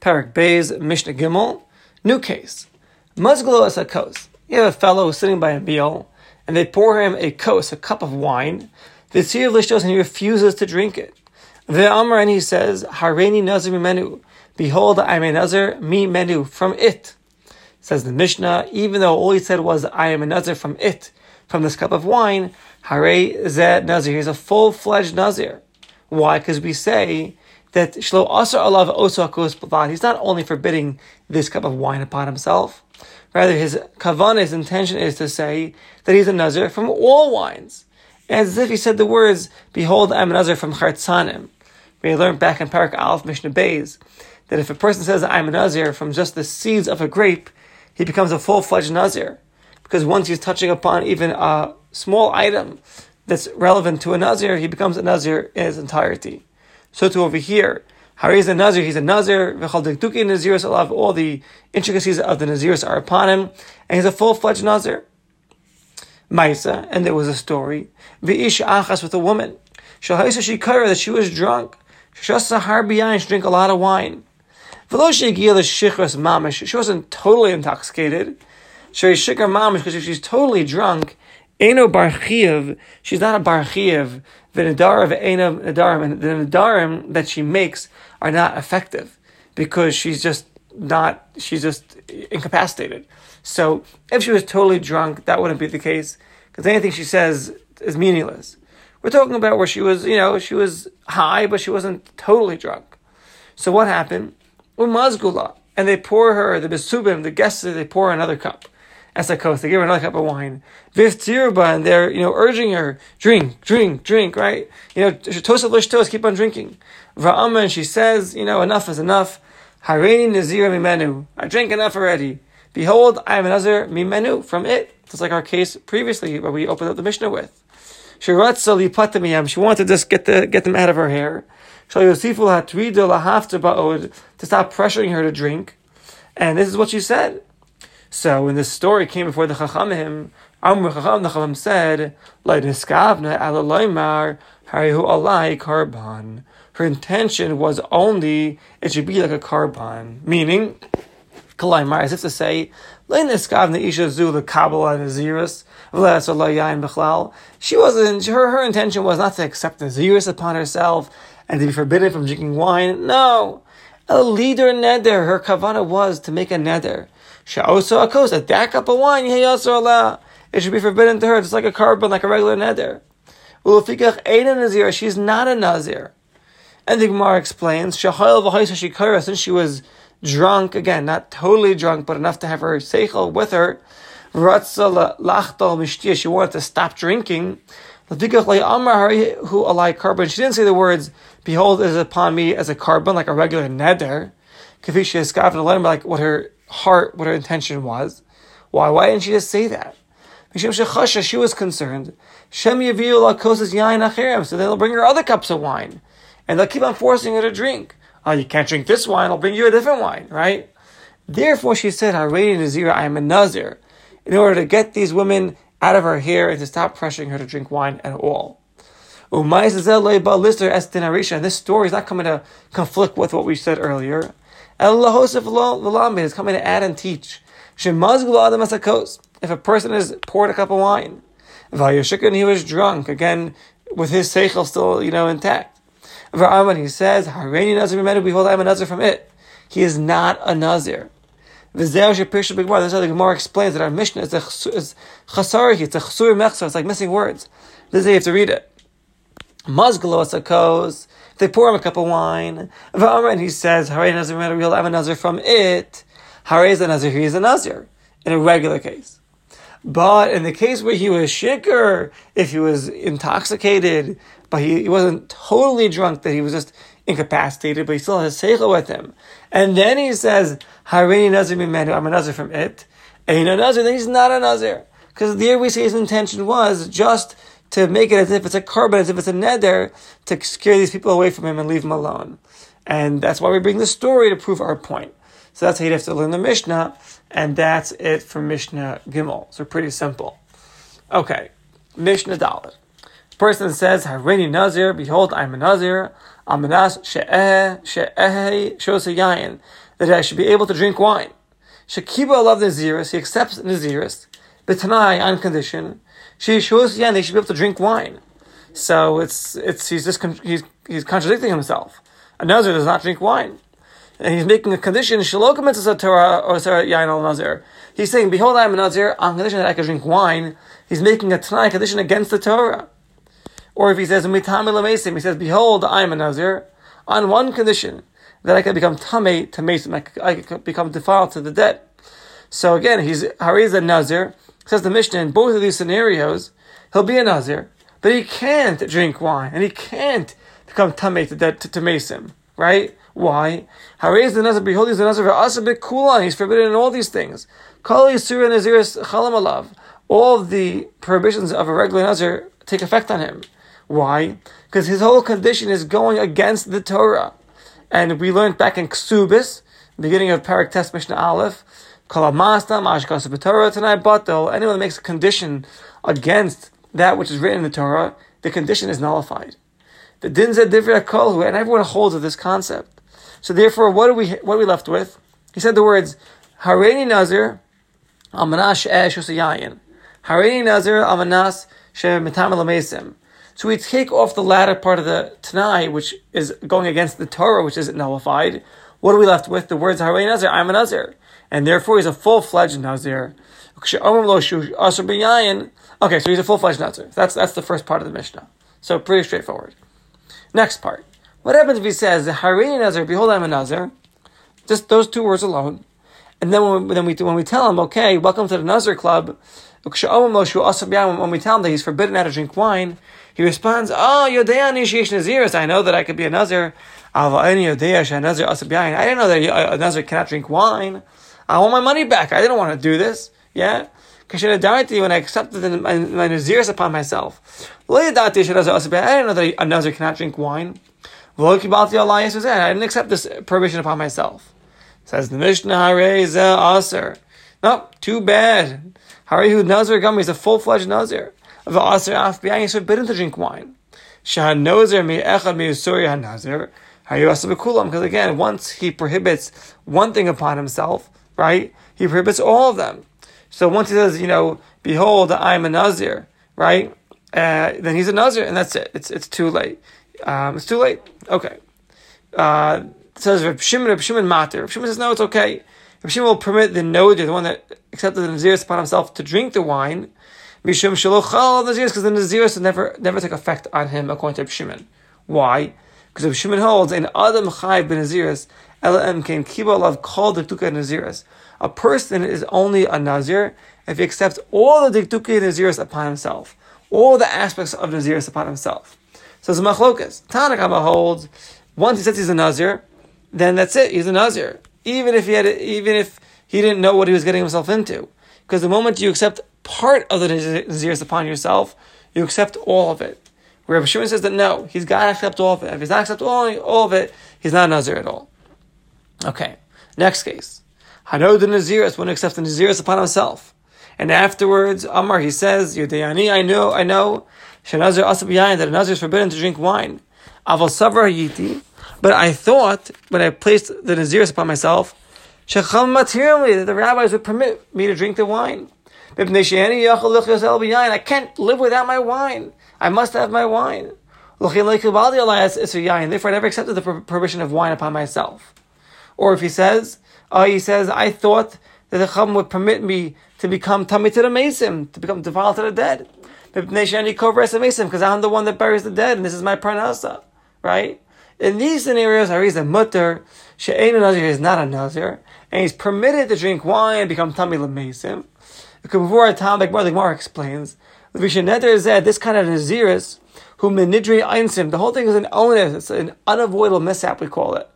Parak Beis, Mishnah Gimel. New case. Muzgalo is a kos. You have a fellow sitting by a meal, and they pour him a kos, a cup of wine. The Tzir Lishtos, and he refuses to drink it. The Amr, and he says, Hareini Nazir menu. Behold, I am a Nazir, mi menu, from it. Says the Mishnah, even though all he said was, I am a Nazir from it, from this cup of wine, Hare Zed Nazir, he's a full fledged Nazir. Why? Because we say that Shlo Asar Alav Osakos Bavad, he's not only forbidding this cup of wine upon himself, rather his kavan, his intention is to say that he's a Nazir from all wines. As if he said the words, Behold, I'm a Nazir from Chartzanim. We learned back in Parak Aleph Mishnah Beis that if a person says I'm a Nazir from just the seeds of a grape, he becomes a full-fledged Nazir. Because once he's touching upon even a small item that's relevant to a Nazir, he becomes a Nazir in its entirety. So to over here, Hari is a Nazir, he's a Nazir, V'chal Naziris alav, all the intricacies of the Naziris are upon him, and he's a full-fledged Nazir. Maisa, and there was a story, V'ish achas with a woman, Shahaisa Shikara, that she was drunk, Shasa Harbiyan, she drank a lot of wine. She wasn't totally intoxicated. Shari Shikar Mamish, because she's totally drunk, Eno Barchiev, she's not a Barchiev, the Nadarim, Eno Nadarim, and the Nadarim that she makes are not effective because she's just not, she's just incapacitated. So if she was totally drunk, that wouldn't be the case because anything she says is meaningless. We're talking about where she was, you know, she was high, but she wasn't totally drunk. So what happened? Umazgula. And they pour her, the besubim, the guests, they pour another cup. Esakos, they give her another cup of wine. Viftiruba, and they're, you know, urging her, drink, drink, drink, right? You know, tosaf lishtos, keep on drinking. Va'ama, and she says, you know, enough is enough. Harini nazir mimenu. I drank enough already. Behold, I am a nazir mimenu, from it. Just like our case previously, where we opened up the Mishnah with. She wanted to just get the get them out of her hair. To stop pressuring her to drink. And this is what she said. So when this story came before the Chachamim, Amr Chacham, the Chacham said, karban. Her intention was only, it should be like a karban. Meaning, Kalaimar, as if to say, she wasn't, her, her intention was not to accept the Naziris upon herself and to be forbidden from drinking wine. No. A leader neder, her kavana was to make a neder. She also a that cup of wine, it should be forbidden to her, just like a karban, like a regular neder. She's not a nazir. And the Gemara explains, since she was drunk, again, not totally drunk, but enough to have her seichel with her, she wanted to stop drinking. She didn't say the words, behold, is upon me as a karban, like a regular neder. Kafisha is like what her heart, what her intention was. Why? Why didn't she just say that? She was concerned. So they'll bring her other cups of wine. And they'll keep on forcing her to drink. Oh, you can't drink this wine, I'll bring you a different wine, right? Therefore, she said, I am a Nazir in order to get these women out of her hair and to stop pressuring her to drink wine at all. And this story is not coming to conflict with what we said earlier. It's coming to add and teach. If a person is poured a cup of wine, and he was drunk, again, with his seichel still, you know, intact. He says, Behold, I am a Nazir from it. He is not a Nazir. This is how the Gemara explains that our Mishnah is, a, is it's a chsur mechsa, it's like missing words. This is how you have to read it. Mazgalo sakos, they pour him a cup of wine, and he says, Hare Nazir, we'll have a Nazir from it. Hare is a Nazir, he is a Nazir, in a regular case. But in the case where he was shikr, if he was intoxicated, but he, he wasn't totally drunk, that he was just incapacitated, but he still has seichel with him. And then he says, Harini Nazir Mimenu, I'm a Nazir from it. Ain't a Nazir, then he's not a Nazir. Because there we say his intention was just to make it as if it's a karban, as if it's a neder, to scare these people away from him and leave him alone. And that's why we bring the story to prove our point. So that's how you have to learn the Mishnah, and that's it for Mishnah Gimel. So pretty simple. Okay, Mishnah Dalit. Person says, Harini Nazir, behold, I'm a Nazir. She'eh shosa yayin, that I should be able to drink wine. Shekiba love Naziris, he accepts Naziris, but Tanai on condition, she shows yayin, they should be able to drink wine. So it's it's he's just he's he's contradicting himself. A Nazir does not drink wine. And he's making a condition, Shalokam a Torah or Sarah Yain al Nazir. He's saying, Behold, I am a Nazir, on condition that I can drink wine. He's making a Tanai condition against the Torah. Or if he says, Mitami he says, Behold, I am a Nazir, on one condition, that I can become Tame to Mason, I can become defiled to the dead. So again, he's Hariz a Nazir, says the Mishnah, in both of these scenarios, he'll be a Nazir, but he can't drink wine, and he can't become Tame to, to, to Mason, right? Why? Hariz the Nazir, behold, he's the Nazir, Kulan, he's forbidden in all these things. Kali Surah Naziris Chalam Alav. All the prohibitions of a regular Nazir take effect on him. Why? Because his whole condition is going against the Torah. And we learned back in Ksubis, beginning of Parak Test Mishnah Aleph, Tonight, Batel, anyone that makes a condition against that which is written in the Torah, the condition is nullified. The din said Kolhu, and everyone holds of this concept. So therefore, what are we what are we left with? He said the words Hareini Nazir, Amanas She'esh Usayayin. Hareini Nazir, Amanas She'metam Lamesim. So we take off the latter part of the Tanai, which is going against the Torah, which isn't nullified. What are we left with? The words Hareini Nazir, I'm a Nazir. And therefore he's a full-fledged Nazir. Okay, so he's a full-fledged Nazir. That's, that's the first part of the Mishnah. So pretty straightforward. Next part. What happens if he says, Harini Nazir, behold, I'm a Nazir? Just those two words alone. And then when we, then we, when we tell him, okay, welcome to the Nazir Club, when we tell him that he's forbidden how to drink wine, he responds, Oh, Yodea Naziris. I know that I could be a Nazir. I didn't know that a Nazir cannot drink wine. I want my money back. I didn't want to do this. Yeah? Cause I die to you when I accepted my, my upon myself. I didn't know that a Nazir cannot drink wine. I didn't accept this prohibition upon myself. Says the Mishnah, Hareza Aser. No, too bad. Harihu Nazir Gummy is a full fledged Nazir. Of Aser Afbiyan, he's forbidden to drink wine. Shah Nozer mi Echad mi Usuri HaNazir. Because again, once he prohibits one thing upon himself, right, he prohibits all of them. So once he says, you know, behold, I'm a Nazir, right, uh, then he's a Nazir, and that's it. It's, it's too late. Um, it's too late. Okay. Uh, says Reb Shimon, Reb Shimon Matir. Reb Shimon says, no, it's okay. Reb Shimon will permit the Nodir, the one that accepted the Naziris upon himself, to drink the wine, Mishum Shalochal Naziris, because the Naziris never, never take effect on him, according to Reb Shimon. Why? Because Reb Shimon holds, in Adam Chai ben Naziris, Elam came Kiba Lav called the Diktuka Naziris. A person is only a Nazir if he accepts all the Diktuka Naziris upon himself, all the aspects of Naziris upon himself. So it's machlokas. Tanakama holds, once he says he's a Nazir, then that's it. He's a Nazir. Even if he had, even if he didn't know what he was getting himself into, because the moment you accept part of the Naziris upon yourself, you accept all of it. Where Shimon says that no, he's got to accept all of it. If he's not accept all of it, he's not a Nazir at all. Okay, next case. Hano the Naziris he accepts the Naziris upon himself. And afterwards, Amar, he says, Yudayani, I know, I know, Shanazir asab that a Nazir is forbidden to drink wine. Aval Savra Yiti, but I thought, when I placed the Naziris upon myself, Shecham materially, that the rabbis would permit me to drink the wine. I can't live without my wine. I must have my wine. Therefore, I never accepted the prohibition of wine upon myself. Or if he says, uh, he says, I thought that the Chum would permit me to become Tamid to the Mason, to become defiled to the dead. Because I'm the one that buries the dead, and this is my pranasa. Right? In these scenarios, Hariz a mutter, She'ein Nazir is not a Nazir, and he's permitted to drink wine and become Tamid Lamesim. Before our time, like Mar explains, this kind of Naziris, who menidri einsim, the whole thing is an onus, it's an unavoidable mishap, we call it.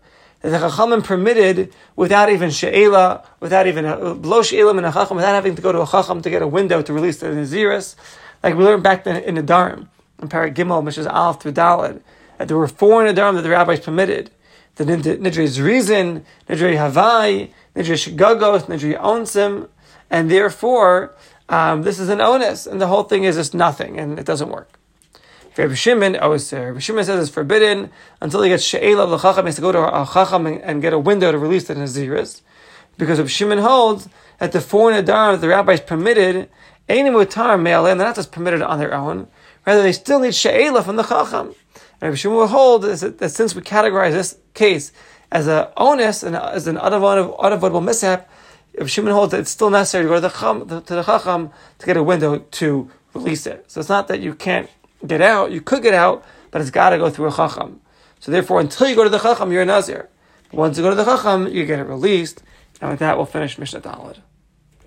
That the Chachamim permitted without even She'ela, without even blow She'ela and a Chacham, without having to go to a Chacham to get a window to release the Naziris. Like we learned back then in the Dharam, in Parak Gimel, which is Aleph through Dalad, that there were four in the Dharam that the rabbis permitted. The Nidri reason, Nidri Havai, Nidri Shigagos, Nidri Onsim, and therefore, um, this is an onus, and the whole thing is just nothing, and it doesn't work. Rabbi Shimon, oh, Rabbi Shimon says it's forbidden until he gets she'ela of the. He has to go to a chacham and, get a window to release the naziris, because Rabbi Shimon holds that the four nadarim that the rabbis permitted, ain't mutar me'alem, they're not just permitted on their own. Rather, they still need she'ela from the chacham. And Rabbi Shimon will hold that, that since we categorize this case as an onus and as an unavoidable mishap, Rabbi Shimon holds that it's still necessary to go to the, chacham, to the chacham to get a window to release it. So it's not that you can't get out. You could get out, but it's got to go through a chacham. So therefore, until you go to the chacham, you're a nazir. Once you go to the chacham, you get it released. And with that, we'll finish Mishnah Daled.